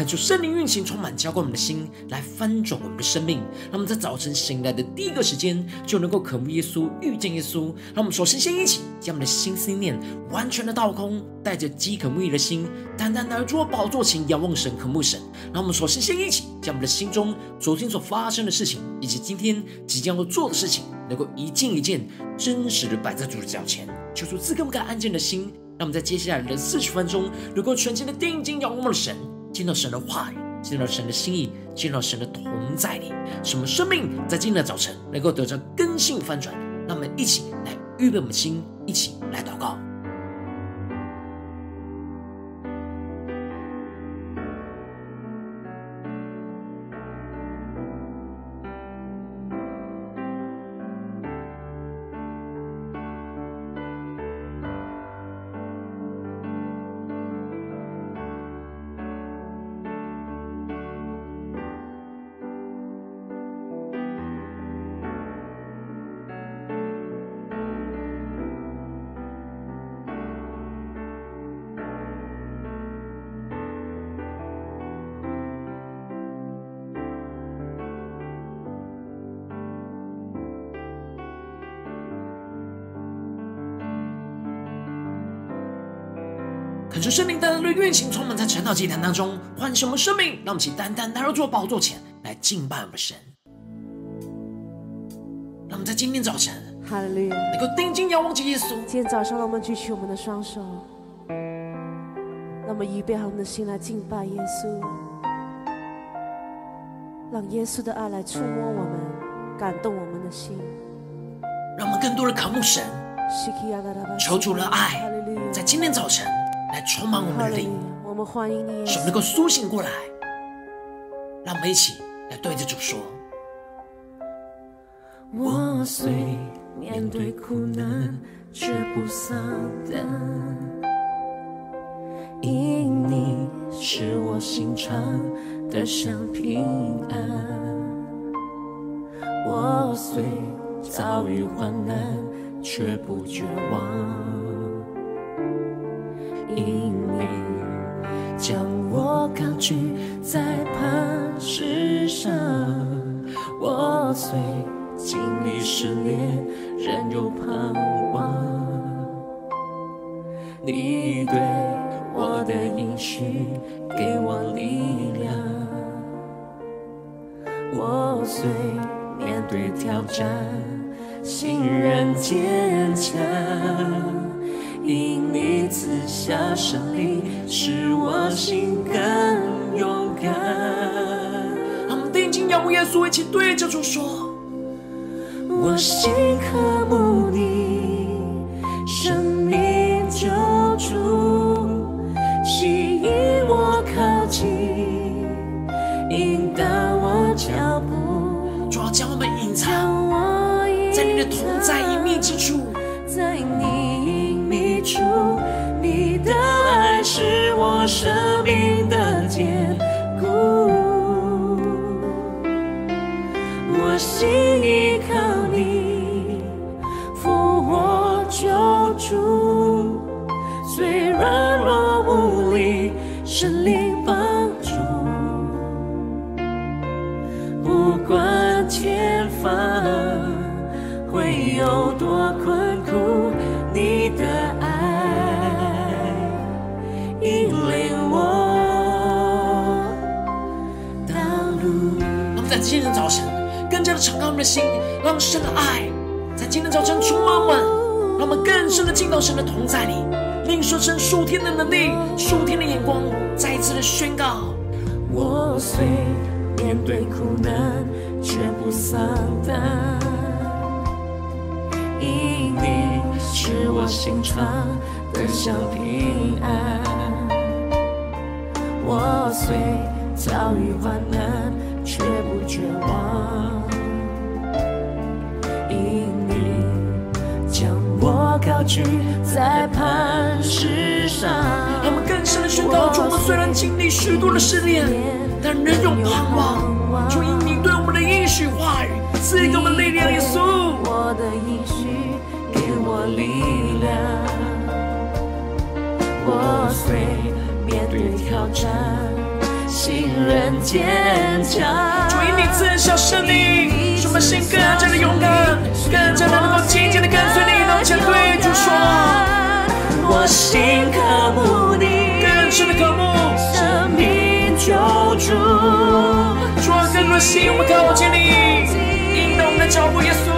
看出圣灵运行，充满浇灌我们的心，来翻转我们的生命。让我们在早晨醒来的第一个时间，就能够渴慕耶稣，遇见耶稣。让我们首先先一起将我们的心思念完全的倒空，带着饥渴慕义的心，单单来到宝座前仰望神，渴慕神。让我们首先先一起将我们的心中昨天所发生的事情，以及今天即将要做的事情，能够一件一件真实的摆在主的脚前，求出赐给我们安静的心。让我们在接下来的四十分钟，能够全心的定睛仰望神。见到神的话语，见到神的心意，见到神的同在里，什么生命在今天的早晨能够得着根性翻转？让我们一起来预备我们的心，一起来祷告。恳求圣灵单单的运行，充满在晨祷祭坛当中，唤醒我们生命。让我们起单单来到主宝座前来敬拜我们神。让我们在今天早晨，哈利路亚，能够定睛仰望着耶稣。今天早上，让我们举起我们的双手，让我们预备好我们的心来敬拜耶稣，让耶稣的爱来触摸我们，感动我们的心。让我们更多的渴慕神，求主的爱，在今天早晨。来充满我们的灵，我们欢迎你，使我们能够苏醒过来。让我们一起来对着主说：我虽面对苦难，却不丧胆，因你是我心常得享平安。我虽遭遇患难，却不绝望。因你将我高举在磐石上，我虽经历试炼，仍有盼望。你对我的应许给我力量，我虽面对挑战，心仍坚强。因你赐下胜利，使我心更勇敢。让我们定睛仰望耶稣，一起对着主说：我心渴慕你，生命救主，吸引我靠近，引导我脚步。主要将我们隐藏在你的同在隐秘之处，在你。你的爱是我生命的坚固，我心依靠你，复活救主，虽软弱无力，圣灵敞开我们的心，让神的爱在今天早晨充满我们，让我们更深的进到神的同在里，领受神数天的能力、数天的眼光，再一次的宣告：我虽面对苦难，绝不丧胆，因你使我心常得享平安。我虽遭遇患难。却不绝望，因你将我高举在磐石上。让我们更深的宣告：主，我们虽然经历许多的试炼，但仍有盼望。主，因你对我们的应许话语，赐给我们力量。耶稣，我的应许给我力量。我虽面对挑战，心仍坚强。主，因你赐下生命，使我们心更加的勇敢，更加的能够紧紧的跟随你，往前对主说：我心渴慕你，更深的渴慕，生命救主。主啊，更多的心，我们靠近你，引导我们的脚步，耶稣。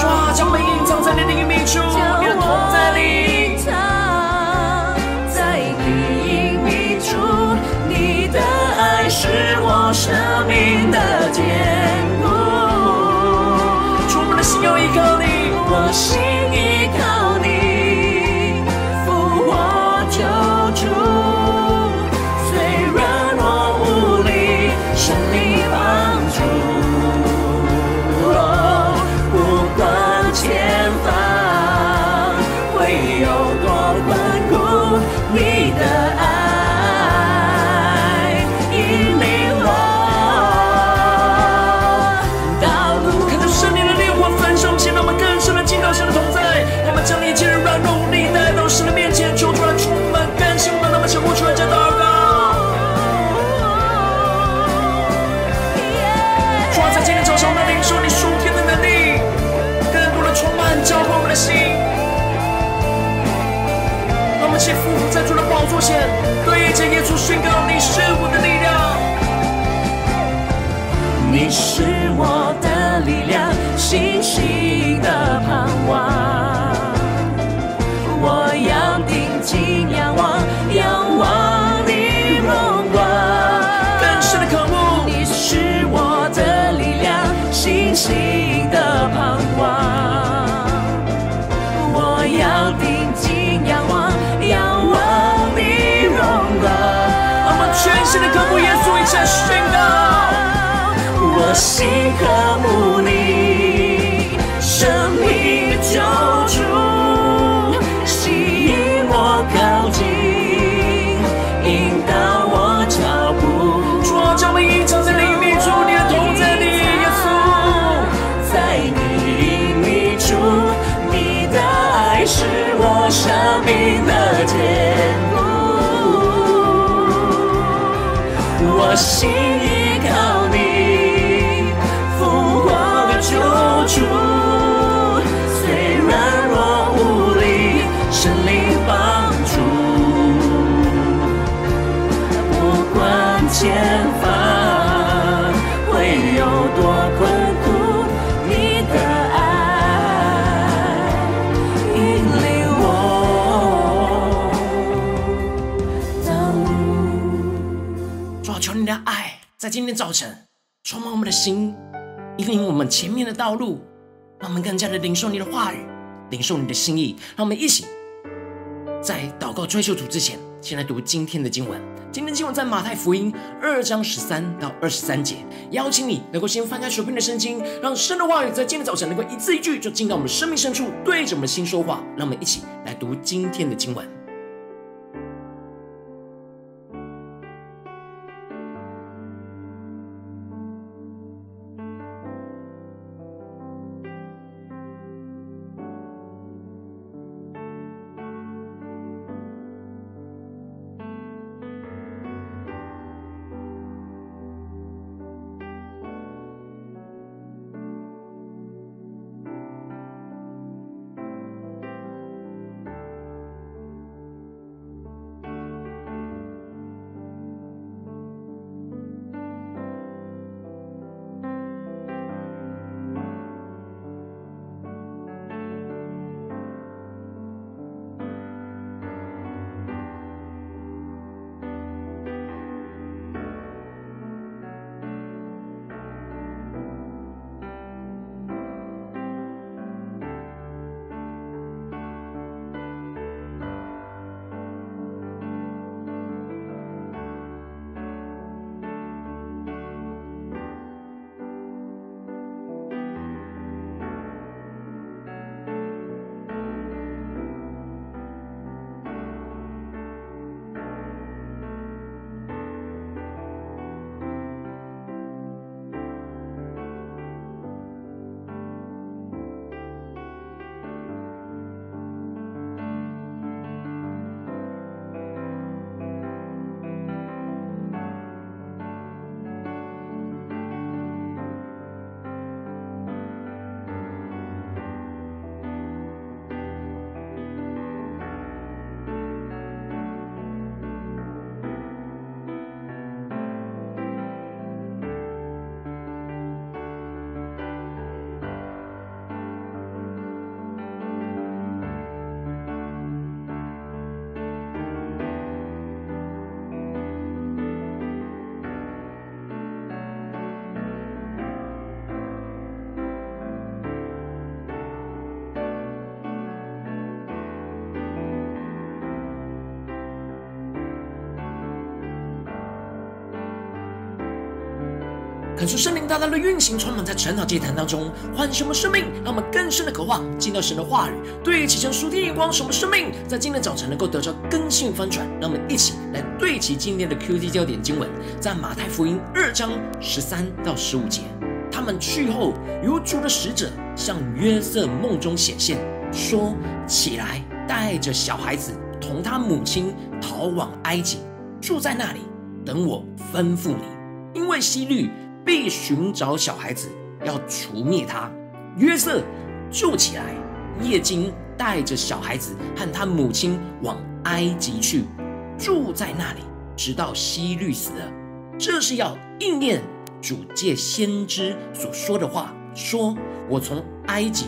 主啊，将我们隐藏在你的隐秘处，你的同在里。在你隐秘处，你的爱是我生命的坚你，们先俯伏在主的宝座前，对着耶稣宣告：你是我的力量。你是我的力量，信心的盼望。心渴慕你，生命救主，吸引我靠近，引导我脚步。主啊，将我们隐藏在你秘处，你的同在里，耶稣。在你隐秘处，你的爱是我生命的坚固。我心今天早晨充满我们的心，引领我们前面的道路，让我们更加的领受你的话语，领受你的心意。让我们一起在祷告追求主之前，先来读今天的经文。今天经文在马太福音二章十三到二十三节。邀请你能够先翻开手边的圣经，让神的话语在今天早晨能够一字一句就进到我们生命深处，对着我们的心说话。让我们一起来读今天的经文。感受圣灵大大的运行，充满在晨祷祭坛当中，唤醒我们生命，让我们更深的渴望进到神的话语，对齐神属天眼光，使我们生命在今天早晨能够得到更新翻转。让我们一起来对齐今天的 QD 焦点经文，在马太福音二章十三到十五节。他们去后，有主的使者向约瑟梦中显现，说：“起来，带着小孩子同他母亲逃往埃及，住在那里，等我吩咐你，因为希律。”必寻找小孩子，要除灭他。约瑟就起来，夜经带着小孩子和他母亲往埃及去，住在那里，直到希律死了。这是要应验主借先知所说的话，说：“我从埃及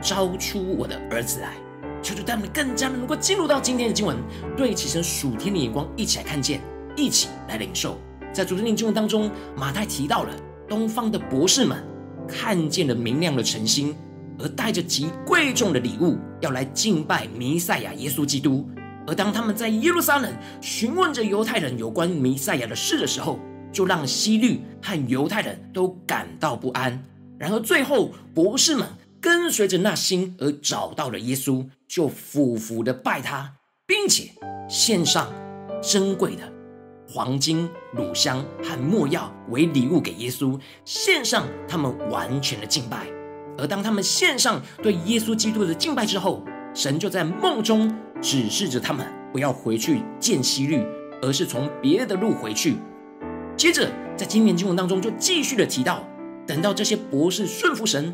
招出我的儿子来。”求主带我们更加的能够进入到今天的经文，对齐神属天的眼光，一起来看见，一起来领受。在主的经文当中，马太提到了东方的博士们看见了明亮的晨星，而带着极贵重的礼物要来敬拜弥赛亚耶稣基督。而当他们在耶路撒冷询问着犹太人有关弥赛亚的事的时候，就让希律和犹太人都感到不安。然而最后，博士们跟随着那星而找到了耶稣，就俯伏的拜他，并且献上珍贵的。黄金、乳香和没药为礼物给耶稣，献上他们完全的敬拜。而当他们献上对耶稣基督的敬拜之后，神就在梦中指示着他们不要回去见希律，而是从别的路回去。接着，在今年经文当中就继续的提到，等到这些博士顺服神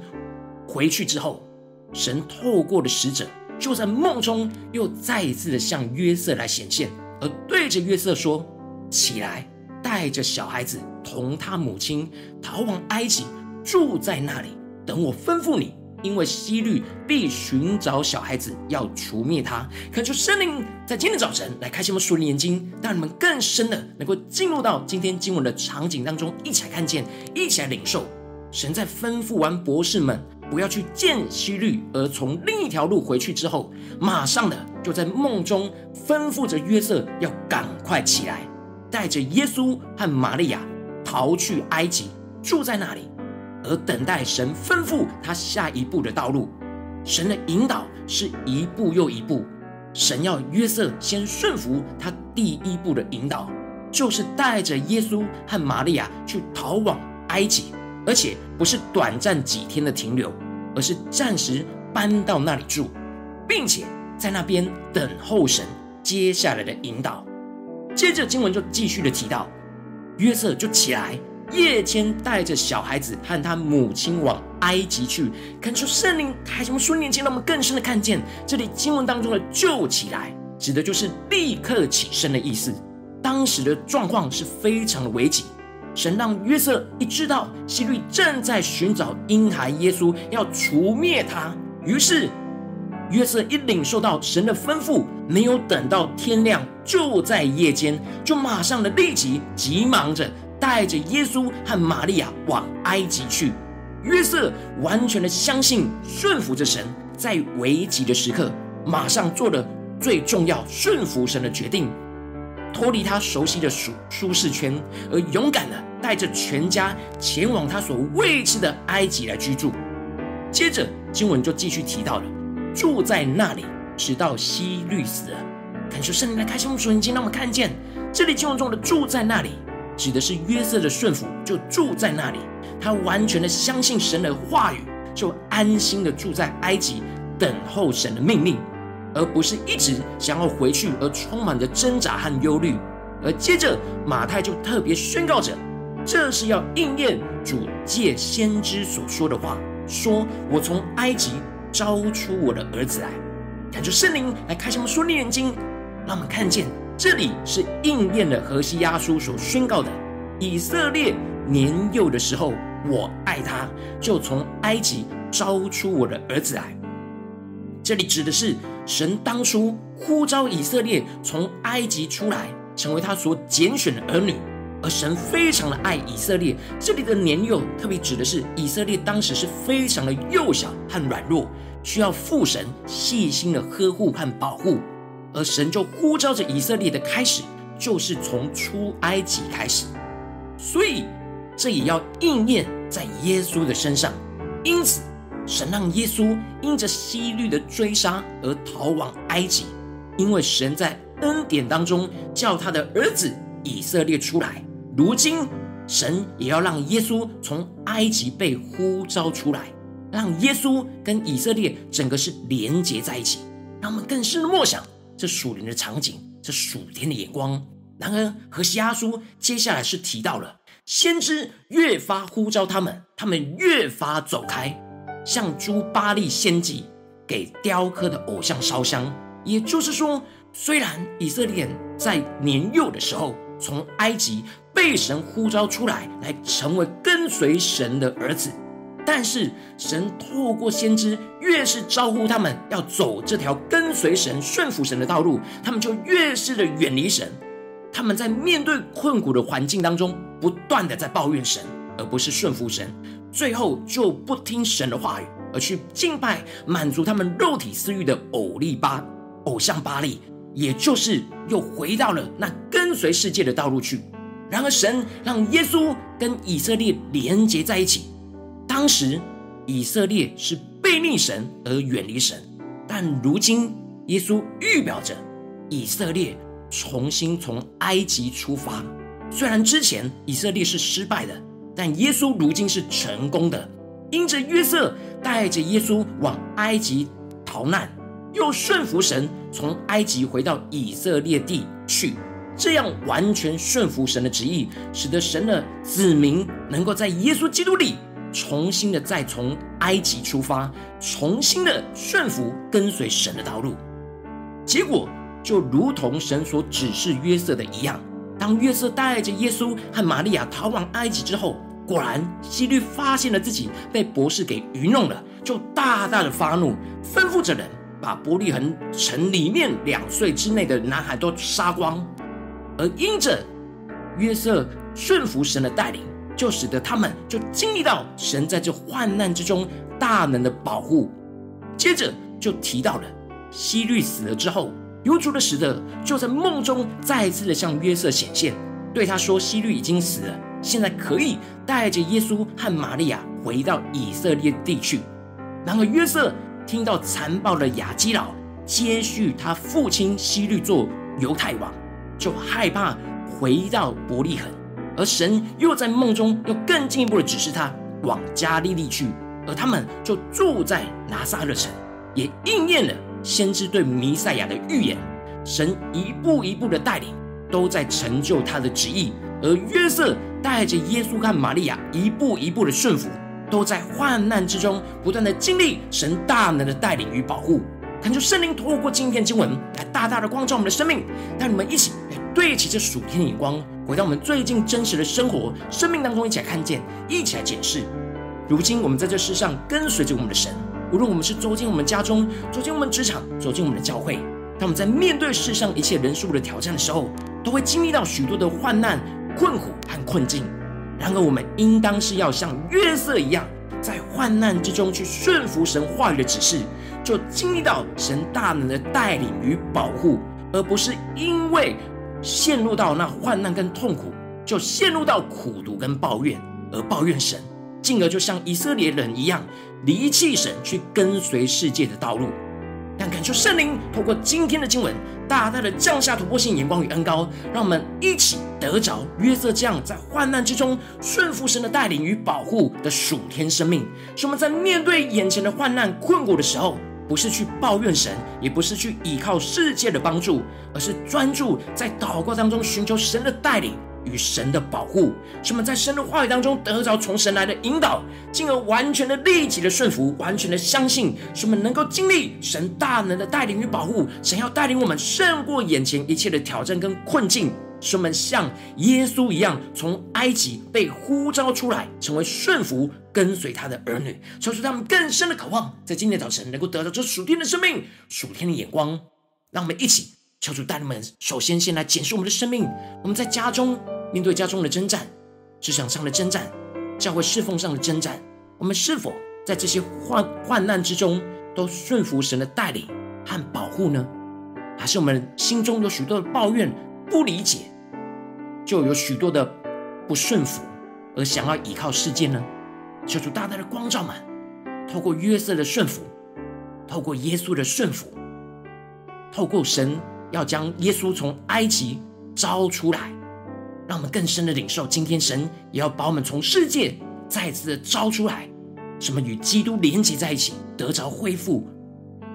回去之后，神透过的使者就在梦中又再一次的向约瑟来显现，而对着约瑟说。起来，带着小孩子同他母亲逃往埃及，住在那里，等我吩咐你。因为希律必寻找小孩子，要除灭他。恳求圣灵在今天早晨来开启我们属灵眼睛，让你们更深的能够进入到今天经文的场景当中，一起来看见，一起来领受。神在吩咐完博士们不要去见希律，而从另一条路回去之后，马上的就在梦中吩咐着约瑟要赶快起来。带着耶稣和玛利亚逃去埃及，住在那里，而等待神吩咐他下一步的道路。神的引导是一步又一步，神要约瑟先顺服他第一步的引导，就是带着耶稣和玛利亚去逃往埃及，而且不是短暂几天的停留，而是暂时搬到那里住，并且在那边等候神接下来的引导。接着经文就继续的提到，约瑟就起来，夜间带着小孩子和他母亲往埃及去。恳求圣灵开什么书念经，让我们更深的看见这里经文当中的“就起来”，指的就是立刻起身的意思。当时的状况是非常的危急，神让约瑟一知道希律正在寻找婴孩耶稣，要除灭他，于是。约瑟一领受到神的吩咐，没有等到天亮，就在夜间，就马上的立即急忙着带着耶稣和玛利亚往埃及去。约瑟完全的相信顺服着神，在危急的时刻，马上做了最重要顺服神的决定，脱离他熟悉的舒舒适圈，而勇敢的带着全家前往他所未知的埃及来居住。接着经文就继续提到了。住在那里，直到希律死了。感谢圣灵来开启我们属灵眼睛，让我们看见这里经文中的“住在那里”，指的是约瑟的顺服，就住在那里。他完全的相信神的话语，就安心的住在埃及，等候神的命令，而不是一直想要回去而充满着挣扎和忧虑。而接着马太就特别宣告着，这是要应验主借先知所说的话，说我从埃及。招出我的儿子来，感谢圣灵来开启我们属灵眼睛，让我们看见这里是应验了何西阿书所宣告的：以色列年幼的时候，我爱他，就从埃及招出我的儿子来。这里指的是神当初呼召以色列从埃及出来，成为他所拣选的儿女。而神非常的爱以色列，这里的年幼特别指的是以色列当时是非常的幼小和软弱，需要父神细心的呵护和保护。而神就呼召着以色列的开始，就是从出埃及开始。所以这也要应验在耶稣的身上。因此，神让耶稣因着希律的追杀而逃往埃及，因为神在恩典当中叫他的儿子以色列出来。如今，神也要让耶稣从埃及被呼召出来，让耶稣跟以色列整个是连结在一起。让我们更深的默想这属灵的场景，这属天的眼光。然而，何西阿书接下来是提到了先知越发呼召他们，他们越发走开，向诸巴利献祭，给雕刻的偶像烧香。也就是说，虽然以色列在年幼的时候从埃及被神呼召出来，来成为跟随神的儿子。但是神透过先知，越是招呼他们要走这条跟随神、顺服神的道路，他们就越是的远离神。他们在面对困苦的环境当中，不断的在抱怨神，而不是顺服神，最后就不听神的话语，而去敬拜满足他们肉体私欲的偶利巴、偶像巴力，也就是又回到了那跟随世界的道路去。然而神让耶稣跟以色列连结在一起。当时以色列是背逆神而远离神，但如今耶稣预表着以色列重新从埃及出发。虽然之前以色列是失败的，但耶稣如今是成功的。因着约瑟带着耶稣往埃及逃难，又顺服神从埃及回到以色列地去，这样完全顺服神的旨意，使得神的子民能够在耶稣基督里。重新的再从埃及出发，重新的顺服跟随神的道路，结果就如同神所指示约瑟的一样。当约瑟带着耶稣和玛利亚逃往埃及之后，果然希律发现了自己被博士给愚弄了，就大大的发怒，吩咐着人把伯利恒城里面两岁之内的男孩都杀光。而因着约瑟顺服神的带领。就使得他们就经历到神在这患难之中大能的保护。接着就提到了希律死了之后，有主的使者就在梦中再次的向约瑟显现，对他说：“希律已经死了，现在可以带着耶稣和玛利亚回到以色列地去。”然而约瑟听到残暴的亚基老接续他父亲希律做犹太王，就害怕回到伯利恒。而神又在梦中又更进一步的指示他往加利利去，而他们就住在拿撒勒城，也应验了先知对弥赛亚的预言。神一步一步的带领，都在成就他的旨意。而约瑟带着耶稣和玛利亚一步一步的顺服，都在患难之中不断的经历神大能的带领与保护。恳求圣灵透过今天经文来大大的光照我们的生命，让你们一起对齐这属天的眼光。回到我们最近真实的生活、生命当中，一起来看见，一起来检视。如今我们在这世上跟随着我们的神，无论我们是走进我们家中、走进我们职场、走进我们的教会，当我们在面对世上一切人事物的挑战的时候，都会经历到许多的患难、困苦和困境。然而，我们应当是要像约瑟一样，在患难之中去顺服神话语的指示，就经历到神大能的带领与保护，而不是因为。陷入到那患难跟痛苦，就陷入到苦读跟抱怨，而抱怨神，进而就像以色列人一样离弃神，去跟随世界的道路。但感受圣灵透过今天的经文，大大的降下突破性眼光与恩膏，让我们一起得着约瑟这样在患难之中顺服神的带领与保护的属天生命，使我们在面对眼前的患难困苦的时候。不是去抱怨神，也不是去依靠世界的帮助，而是专注在祷告当中寻求神的带领与神的保护。使我们在神的话语当中得着从神来的引导，进而完全的立即的顺服，完全的相信，使我们能够经历神大能的带领与保护。神要带领我们胜过眼前一切的挑战跟困境。使我们像耶稣一样，从埃及被呼召出来，成为顺服跟随他的儿女，超出他们更深的渴望，在今天早晨能够得到这属天的生命、属天的眼光。让我们一起求主带领们，首先先来检视我们的生命。我们在家中面对家中的征战，职场上的征战，教会侍奉上的征战，我们是否在这些患患难之中都顺服神的带领和保护呢？还是我们心中有许多的抱怨、不理解？就有许多的不顺服，而想要依靠世界呢？求主大大的光照们，透过约瑟的顺服，透过耶稣的顺服，透过神要将耶稣从埃及招出来，让我们更深的领受。今天神也要把我们从世界再次的招出来，什么与基督连接在一起，得着恢复，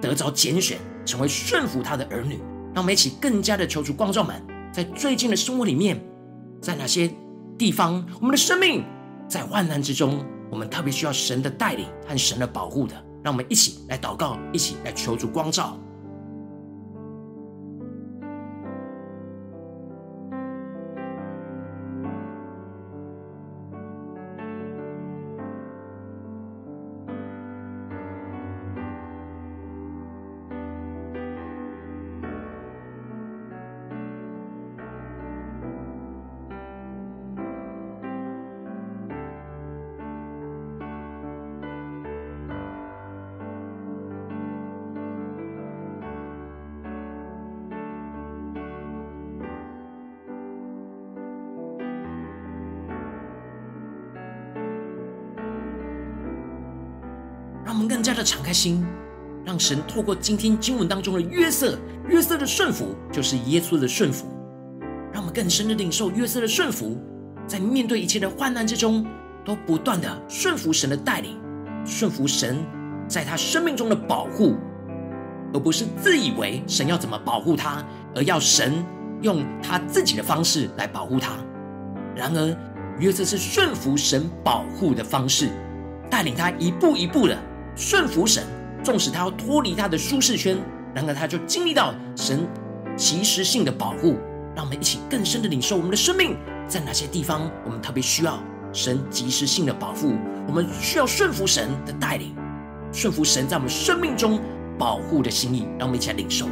得着拣选，成为顺服他的儿女。让我们一起更加的求主光照们，在最近的生活里面，在哪些地方，我们的生命在患难之中，我们特别需要神的带领和神的保护的。让我们一起来祷告，一起来求助光照。我们更加的敞开心，让神透过今天经文当中的约瑟，约瑟的顺服就是耶稣的顺服。让我们更深的领受约瑟的顺服，在面对一切的患难之中，都不断的顺服神的带领，顺服神在他生命中的保护，而不是自以为神要怎么保护他，而要神用他自己的方式来保护他。然而，约瑟是顺服神保护的方式，带领他一步一步的。顺服神，纵使他要脱离他的舒适圈，然而他就经历到神及时性的保护。让我们一起更深的领受我们的生命在哪些地方，我们特别需要神及时性的保护。我们需要顺服神的带领，顺服神在我们生命中保护的心意。让我们一起来领受。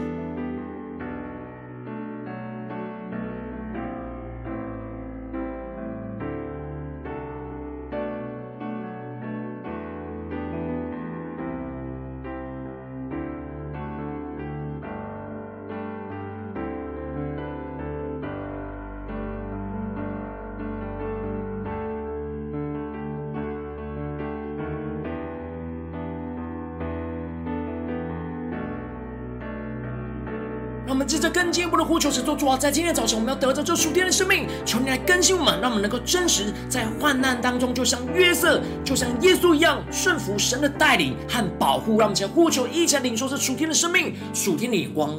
我们接着更进一步的呼求，神做主啊，在今天早晨，我们要得着这属天的生命，求你来更新我们，让我们能够真实在患难当中，就像约瑟，就像耶稣一样，顺服神的带领和保护。让我们将呼求一起来领受这属天的生命，属天的眼光。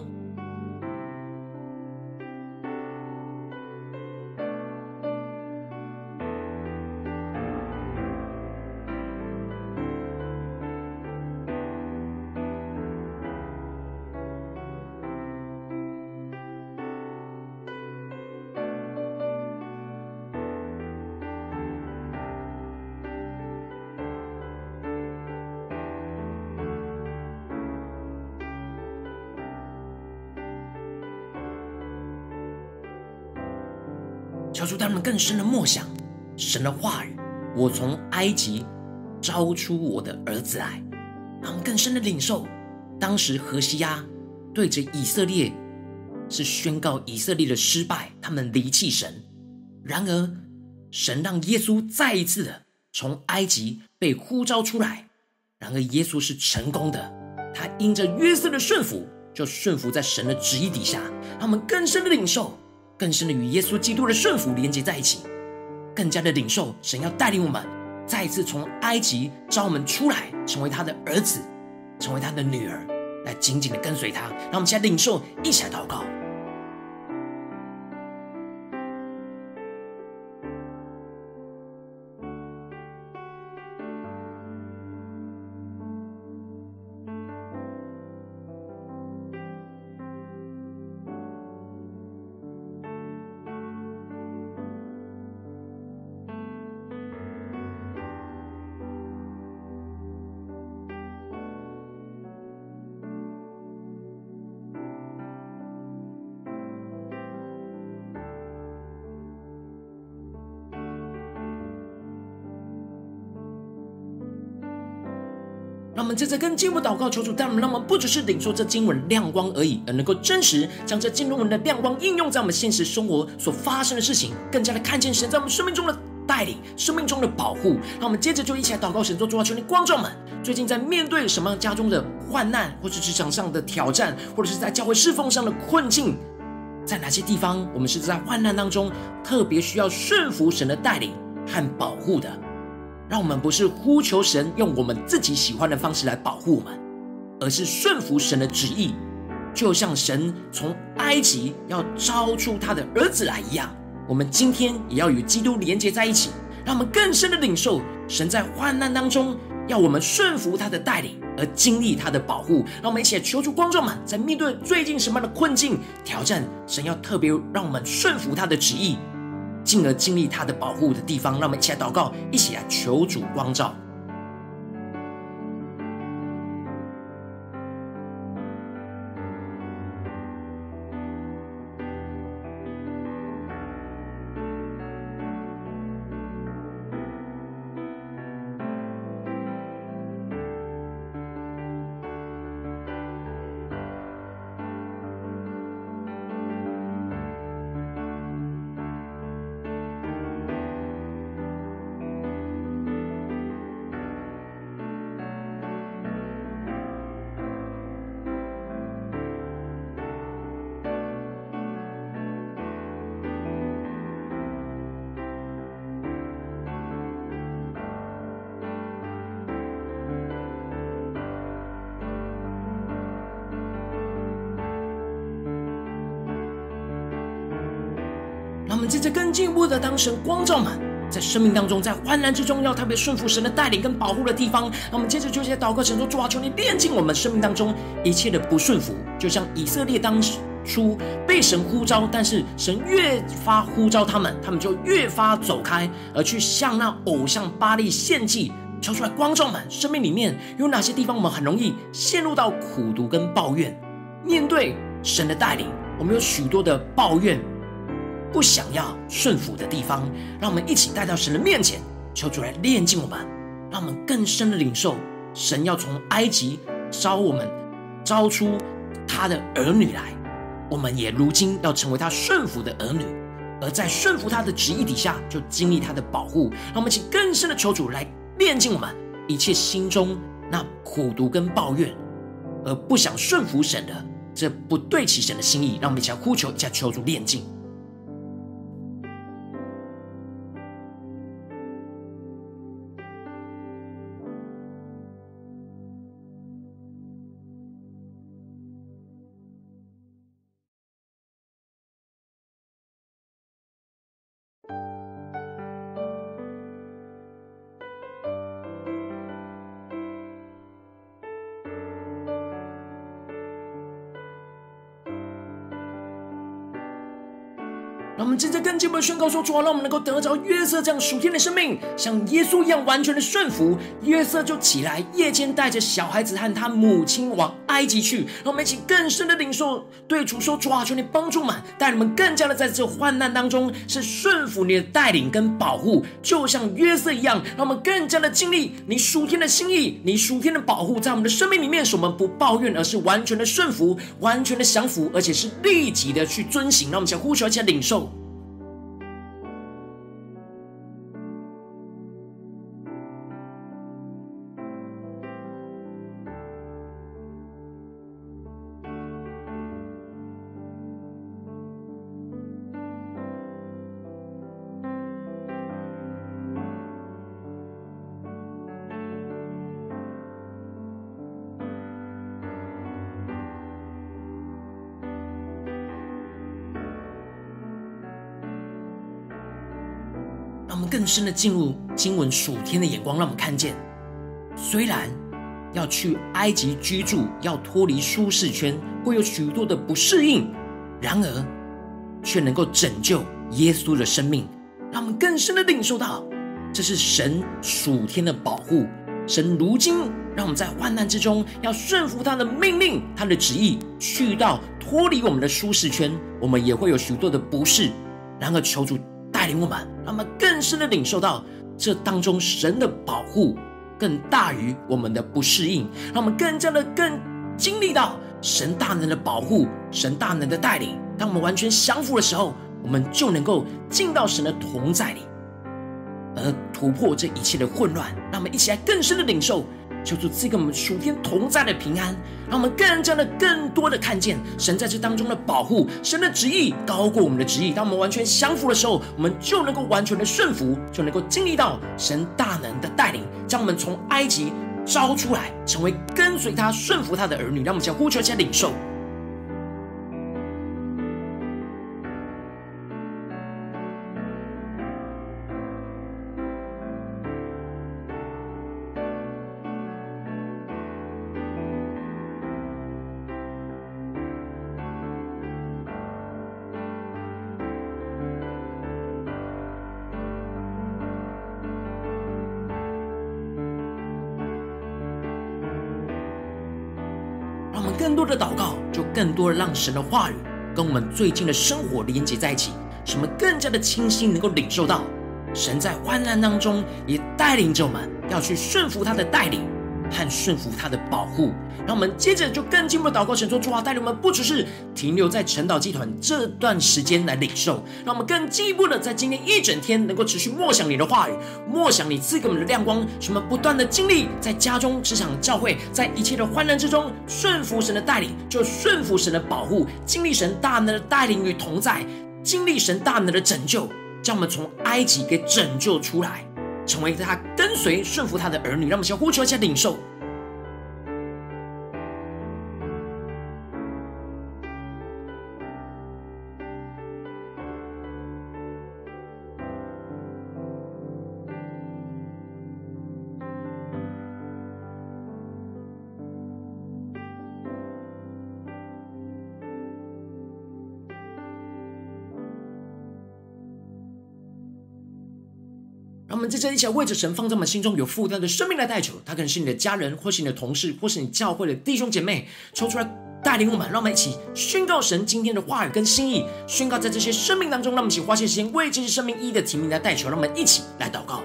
更深的默想神的话语。我从埃及招出我的儿子来，让我们更深的领受。当时何西阿对着以色列是宣告以色列的失败，他们离弃神。然而神让耶稣再一次的从埃及被呼召出来。然而耶稣是成功的，他因着约瑟的顺服，就顺服在神的旨意底下，让我们更深的领受。更深的与耶稣基督的顺服连接在一起，更加的领受神要带领我们再一次从埃及召我们出来，成为他的儿子，成为他的女儿，来紧紧的跟随他。让我们现在领受，一起来祷告。们接着跟进一步祷告，求主带我们，让我们不只是领受这经文亮光而已，而能够真实将这经文的亮光应用在我们现实生活所发生的事情，更加的看见神在我们生命中的带领、生命中的保护。那我们接着就一起来祷告神，说主啊，求你光照们，最近在面对什么样家中的患难，或者职场上的挑战，或者是在教会侍奉上的困境，在哪些地方我们是在患难当中特别需要顺服神的带领和保护的？让我们不是呼求神用我们自己喜欢的方式来保护我们，而是顺服神的旨意。就像神从埃及要招出他的儿子来一样，我们今天也要与基督连接在一起，让我们更深的领受神在患难当中要我们顺服他的带领，而经历他的保护。让我们一起来求助观众们，在面对最近什么样的困境挑战，神要特别让我们顺服他的旨意，进而经历他的保护的地方。让我们一起来祷告，一起来求主光照。我们接着更进一步的当神光照们，在生命当中，在患难之中，要特别顺服神的带领跟保护的地方。那我们接着就在祷告神说：主啊，求你炼净我们生命当中一切的不顺服，就像以色列当初被神呼召，但是神越发呼召他们，他们就越发走开，而去向那偶像巴力献祭。求出来光照们，生命里面有哪些地方我们很容易陷入到苦毒跟抱怨？面对神的带领，我们有许多的抱怨。不想要顺服的地方，让我们一起带到神的面前，求主来炼净我们，让我们更深的领受神要从埃及招我们，招出他的儿女来，我们也如今要成为他顺服的儿女，而在顺服他的旨意底下，就经历他的保护。让我们请更深的求主来炼净我们一切心中那苦毒跟抱怨，而不想顺服神的，这不对齐神的心意。让我们一起来呼求，一起来求主炼净。让我们接着更进一步宣告说：主啊，让我们能够得着约瑟这样属天的生命，像耶稣一样完全的顺服。约瑟就起来，夜间带着小孩子和他母亲往埃及去。让我们一起更深的领受，对主说：主啊，求你帮助们，带你们更加的在这患难当中是顺服你的带领跟保护，就像约瑟一样。让我们更加的经历你属天的心意，你属天的保护，在我们的生命里面，使我们不抱怨，而是完全的顺服，完全的降服，而且是立即的去遵行。让我们想呼求，一起领受。更深的进入经文属天的眼光，让我们看见，虽然要去埃及居住，要脱离舒适圈，会有许多的不适应，然而却能够拯救耶稣的生命。让我们更深的领受到，这是神属天的保护。神如今让我们在患难之中，要顺服他的命令，他的旨意，去到脱离我们的舒适圈，我们也会有许多的不适。然而求主。带领我们，让我们更深的领受到这当中神的保护更大于我们的不适应，让我们更加的更经历到神大能的保护，神大能的带领。当我们完全降服的时候，我们就能够进到神的同在里。而突破这一切的混乱。让我们一起来更深的领受，求主赐给我们属天同在的平安，让我们更加的、更多的看见神在这当中的保护，神的旨意高过我们的旨意。当我们完全降服的时候，我们就能够完全的顺服，就能够经历到神大能的带领，将我们从埃及招出来，成为跟随他、顺服他的儿女。让我们先呼求，先领受。多的让神的话语跟我们最近的生活连接在一起，使我们更加的清晰，能够领受到神在患难当中也带领着我们，要去顺服他的带领。和顺服他的保护，让我们接着就更进一步祷告，神说主啊，带领我们不只是停留在晨祷集团这段时间来领受，让我们更进一步的在今天一整天能够持续默想你的话语，默想你赐给我们的亮光，使我们不断的经历在家中、职场、教会，在一切的患难之中顺服神的带领，就顺服神的保护，经历神大能的带领与同在，经历神大能的拯救，将我们从埃及给拯救出来。成为他跟随顺服他的儿女，让我们先呼求一下领受。们在这一起为着神放在我们心中有负担的生命来代求，他可能是你的家人，或是你的同事，或是你教会的弟兄姐妹，抽出来带领我们，让我们一起宣告神今天的话语跟心意，宣告在这些生命当中，让我们一起花些时间为这些生命一一的提名来代求，让我们一起来祷告。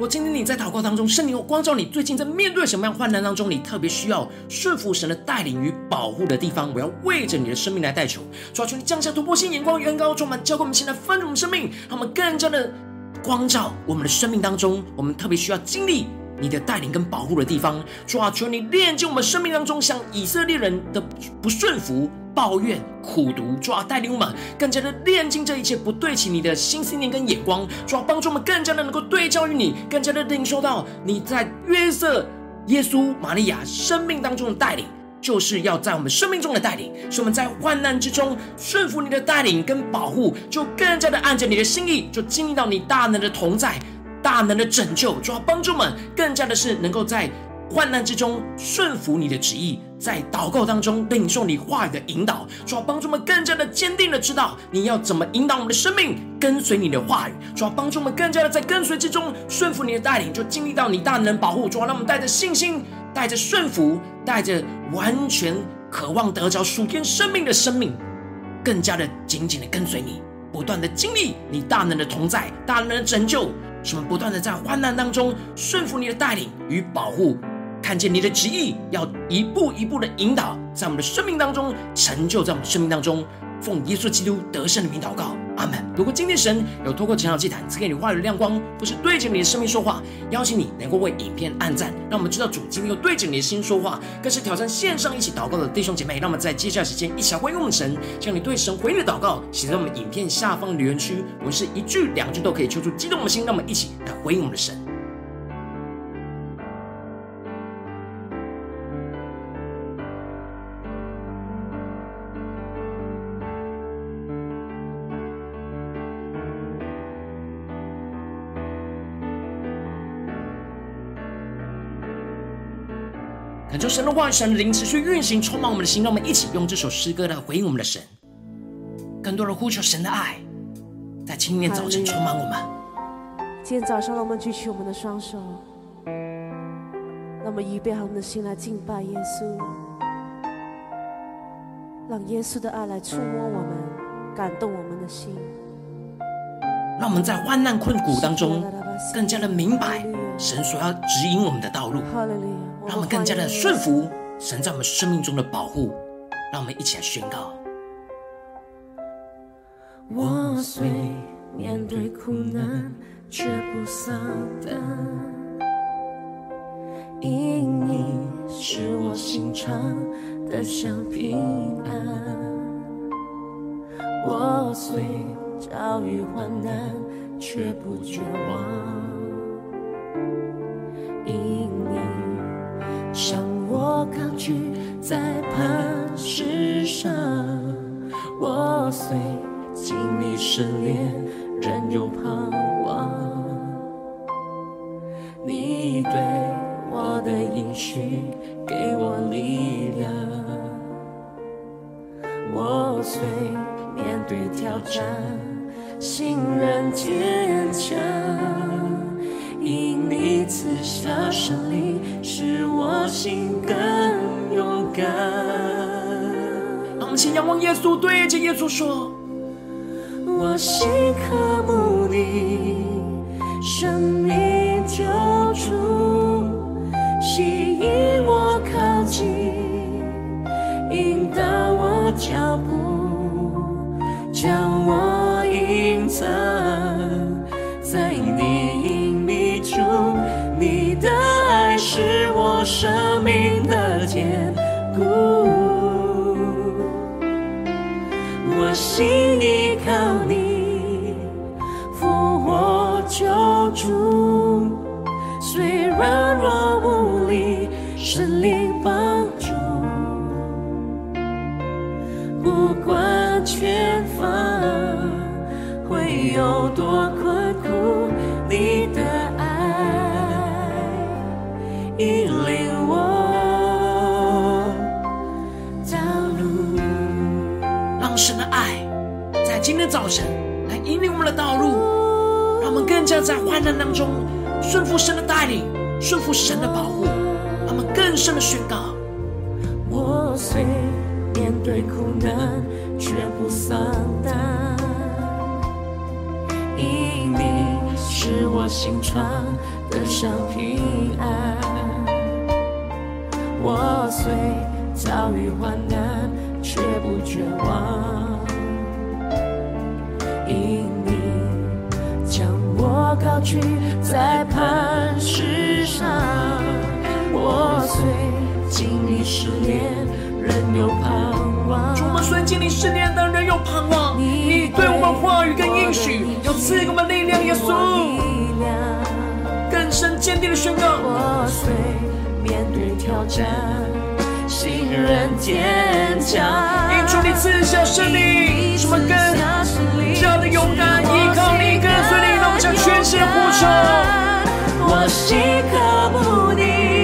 我今天你在祷告当中，圣灵光照你，最近在面对什么样患难当中，你特别需要顺服神的带领与保护的地方，我要为着你的生命来代求，求你降下突破性眼光，远高充满，教给我们现在丰盛生命，让我们更加的光照我们的生命当中，我们特别需要经历你的带领跟保护的地方。主啊，求你炼净我们生命当中像以色列人的不顺服。抱怨、苦读，主啊，带领我们更加的炼净这一切不对齐你的心思念跟眼光，主啊，帮助我们更加的能够对照于你，更加的领受到你在约瑟、耶稣、玛利亚生命当中的带领，就是要在我们生命中的带领，使我们在患难之中顺服你的带领跟保护，就更加的按着你的心意，就经历到你大能的同在、大能的拯救，主要，帮助们更加的是能够在。患难之中顺服你的旨意，在祷告当中领受你话语的引导，主要帮助我们更加的坚定的知道你要怎么引导我们的生命，跟随你的话语，主要帮助我们更加的在跟随之中顺服你的带领，就经历到你大能保护，主要让我们带着信心，带着顺服，带着完全渴望得着属天生命的生命，更加的紧紧的跟随你，不断的经历你大能的同在，大能的拯救，使我们不断的在患难当中顺服你的带领与保护。看见你的旨意，要一步一步的引导，在我们的生命当中成就，在我们生命当中，奉耶稣基督得胜的名祷告，阿门。如果今天神有透过成长祭坛赐给你话语的亮光，不是对着你的生命说话，邀请你能够为影片按赞，让我们知道主今天又对着你的心说话，更是挑战线上一起祷告的弟兄姐妹。让我们在接下来时间一起来回应我们神，将你对神回应的祷告写在我们影片下方留言区，我们是一句两句都可以求出激动的心，让我们一起来回应我们的神。恳求神的话语、神的灵持续运行，充满我们的心，让我们一起用这首诗歌来回应我们的神，更多的呼求神的爱，在今天早晨充满我们。今天早上，让我们举起我们的双手，让我们预备好我们的心来敬拜耶稣，让耶稣的爱来触摸我们，感动我们的心。让我们在患难困苦当中，更加的明白神所要指引我们的道路，让我们更加的顺服神在我们生命中的保护。让我们一起来宣告：我虽面对苦难，却不丧胆，因你是我心常得享平安。我虽遭遇患难，却不绝望，因你向我高举在磐石上。我虽经历试炼，仍有盼望。你对我的应许，给我力量。我虽面对挑战，心仍坚强，赐下胜利，使我心更勇敢。让我们请仰望耶稣，对着耶稣说：我心渴慕你，生命救主，吸引我靠近，引导我脚步。心意。今天早晨来引领我们的道路，让我们更加在患难当中顺服神的带领，顺服神的保护，让我们更深的宣告：我虽面对苦难，却不丧胆，因你使我心常得上平安。我虽遭遇患难，却不绝望，因你将我高举在磐石上。我虽经历试炼，仍有盼望。主，我们虽经历试炼，但仍有盼望。你对我们话语跟应许，有赐给我们力量，耶稣。更深坚定的宣告。我虽面对挑战，心仍坚强。因主你赐下胜利，使我们更加的勇敢，依靠你，跟随你，让我全心呼求。我心你，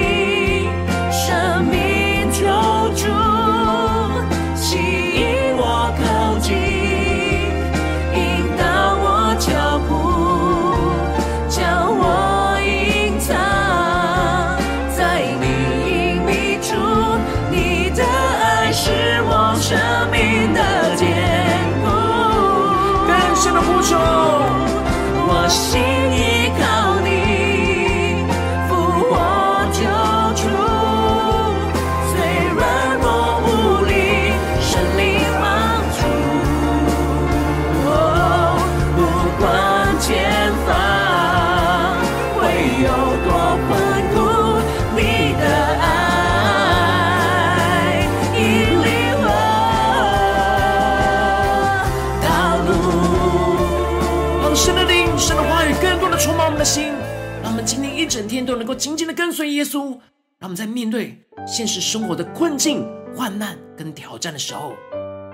整天都能够紧紧的跟随耶稣。让我们在面对现实生活的困境、患难跟挑战的时候，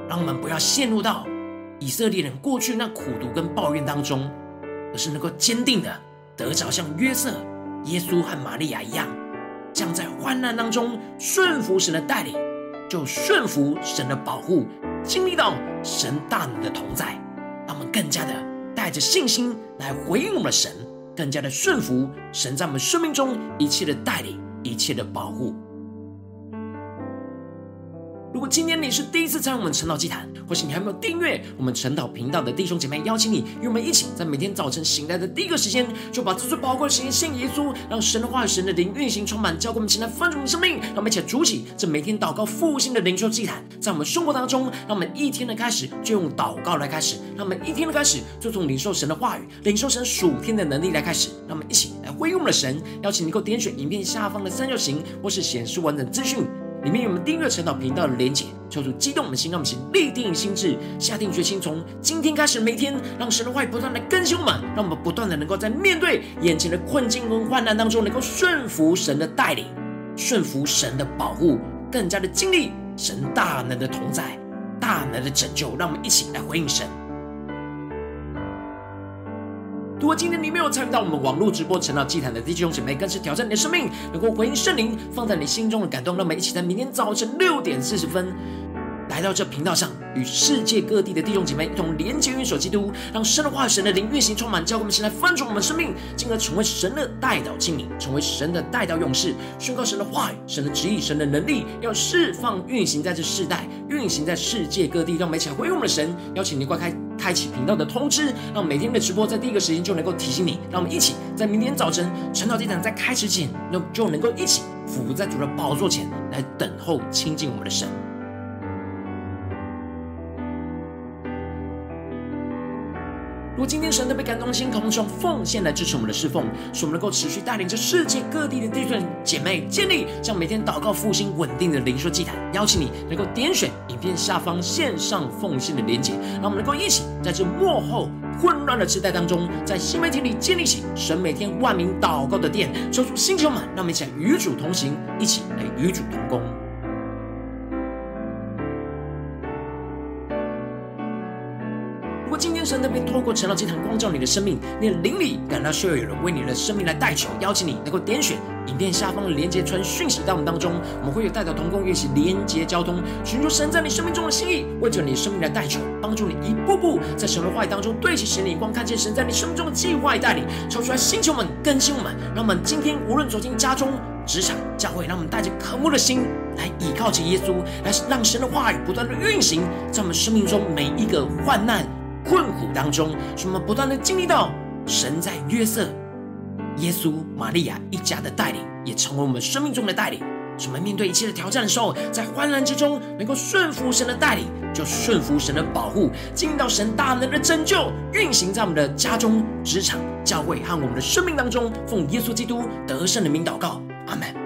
让我们不要陷入到以色列人过去那苦读跟抱怨当中，而是能够坚定的得着像约瑟、耶稣和玛利亚一样，将在患难当中顺服神的带领，就顺服神的保护，经历到神大能的同在，让我们更加的带着信心来回应我们的神，更加的顺服神在我们生命中一切的带领，一切的保护。如果今天你是第一次参与我们晨祷祭坛，或是你还没有订阅我们晨祷频道的弟兄姐妹，邀请你与我们一起，在每天早晨醒来的第一个时间，就把这最宝贵的时间献给耶稣，让神的话语、神的灵运行充满，教给我们前来丰盛的生命。让我们一起来筑起这每天祷告复兴的灵修祭坛，在我们生活当中，让我们一天的开始就用祷告来开始，让我们一天的开始就从领受神的话语、领受神属天的能力来开始。让我们一起来回应我们的神，邀请你能够点选影片下方的三角形，或是显示完整资讯。里面有我们订阅晨祷频道的连结，求主激动的心，让我们先立定心志，下定决心，从今天开始每天，让神的话语不断的更新我们，让我们不断的能够在面对眼前的困境跟患难当中，能够顺服神的带领，顺服神的保护，更加的经历神大能的同在，大能的拯救。让我们一起来回应神。如果今天你没有参与到我们网络直播晨祷祭坛的弟兄姐妹，更是挑战你的生命，能够回应圣灵放在你心中的感动。让我们一起在明天早晨六点四十分，来到这频道上，与世界各地的弟兄姐妹一同连接、运手基督，让神的话、神的灵运行充满，教我们先来翻转我们生命，进而成为神的代祷器皿，成为神的代祷勇士，宣告神的话语、神的旨意、神的能力，要释放、运行在这世代，运行在世界各地。让我们一起回应我们的神，邀请你快开。开启频道的通知，让每天的直播在第一个时间就能够提醒你。让我们一起在明天早晨晨祷祭坛在开始前，那就能够一起伏在主的宝座前来等候亲近我们的神。如果今天神特别感动心，渴望用奉献来支持我们的侍奉，使我们能够持续带领着世界各地的弟兄姐妹建立这样每天祷告复兴稳定的灵修祭坛。邀请你能够点选影片下方线上奉献的连结，让我们能够一起在这幕后混乱的时代当中，在新媒体里建立起神每天万名祷告的殿，抽出星球们，让我们一起来与主同行，一起来与主同工。今天神特别透过晨祷祭坛光照你的生命，你的灵里感到需要有人为你的生命来代求，邀请你能够点选影片下方的连接传讯息到我们当中，我们会有代表同工一起连接交通，寻求神在你生命中的心意，为着你生命来代求，帮助你一步步在神的话语当中对齐神的眼光，看见神在你生命中的计划与带领，超出来星球们更新我们，让我们今天无论走进家中、职场、教会，让我们带着渴慕的心来倚靠着耶稣，来让神的话语不断的运行在我们生命中每一个患难。困苦当中，使我们不断的经历到神在约瑟、耶稣、玛利亚一家的带领，也成为我们生命中的带领。使我们面对一切的挑战的时候，在慌乱之中能够顺服神的带领，就顺服神的保护，经历到神大能的拯救，运行在我们的家中、职场、教会和我们的生命当中。奉耶稣基督得胜的名祷告，阿门。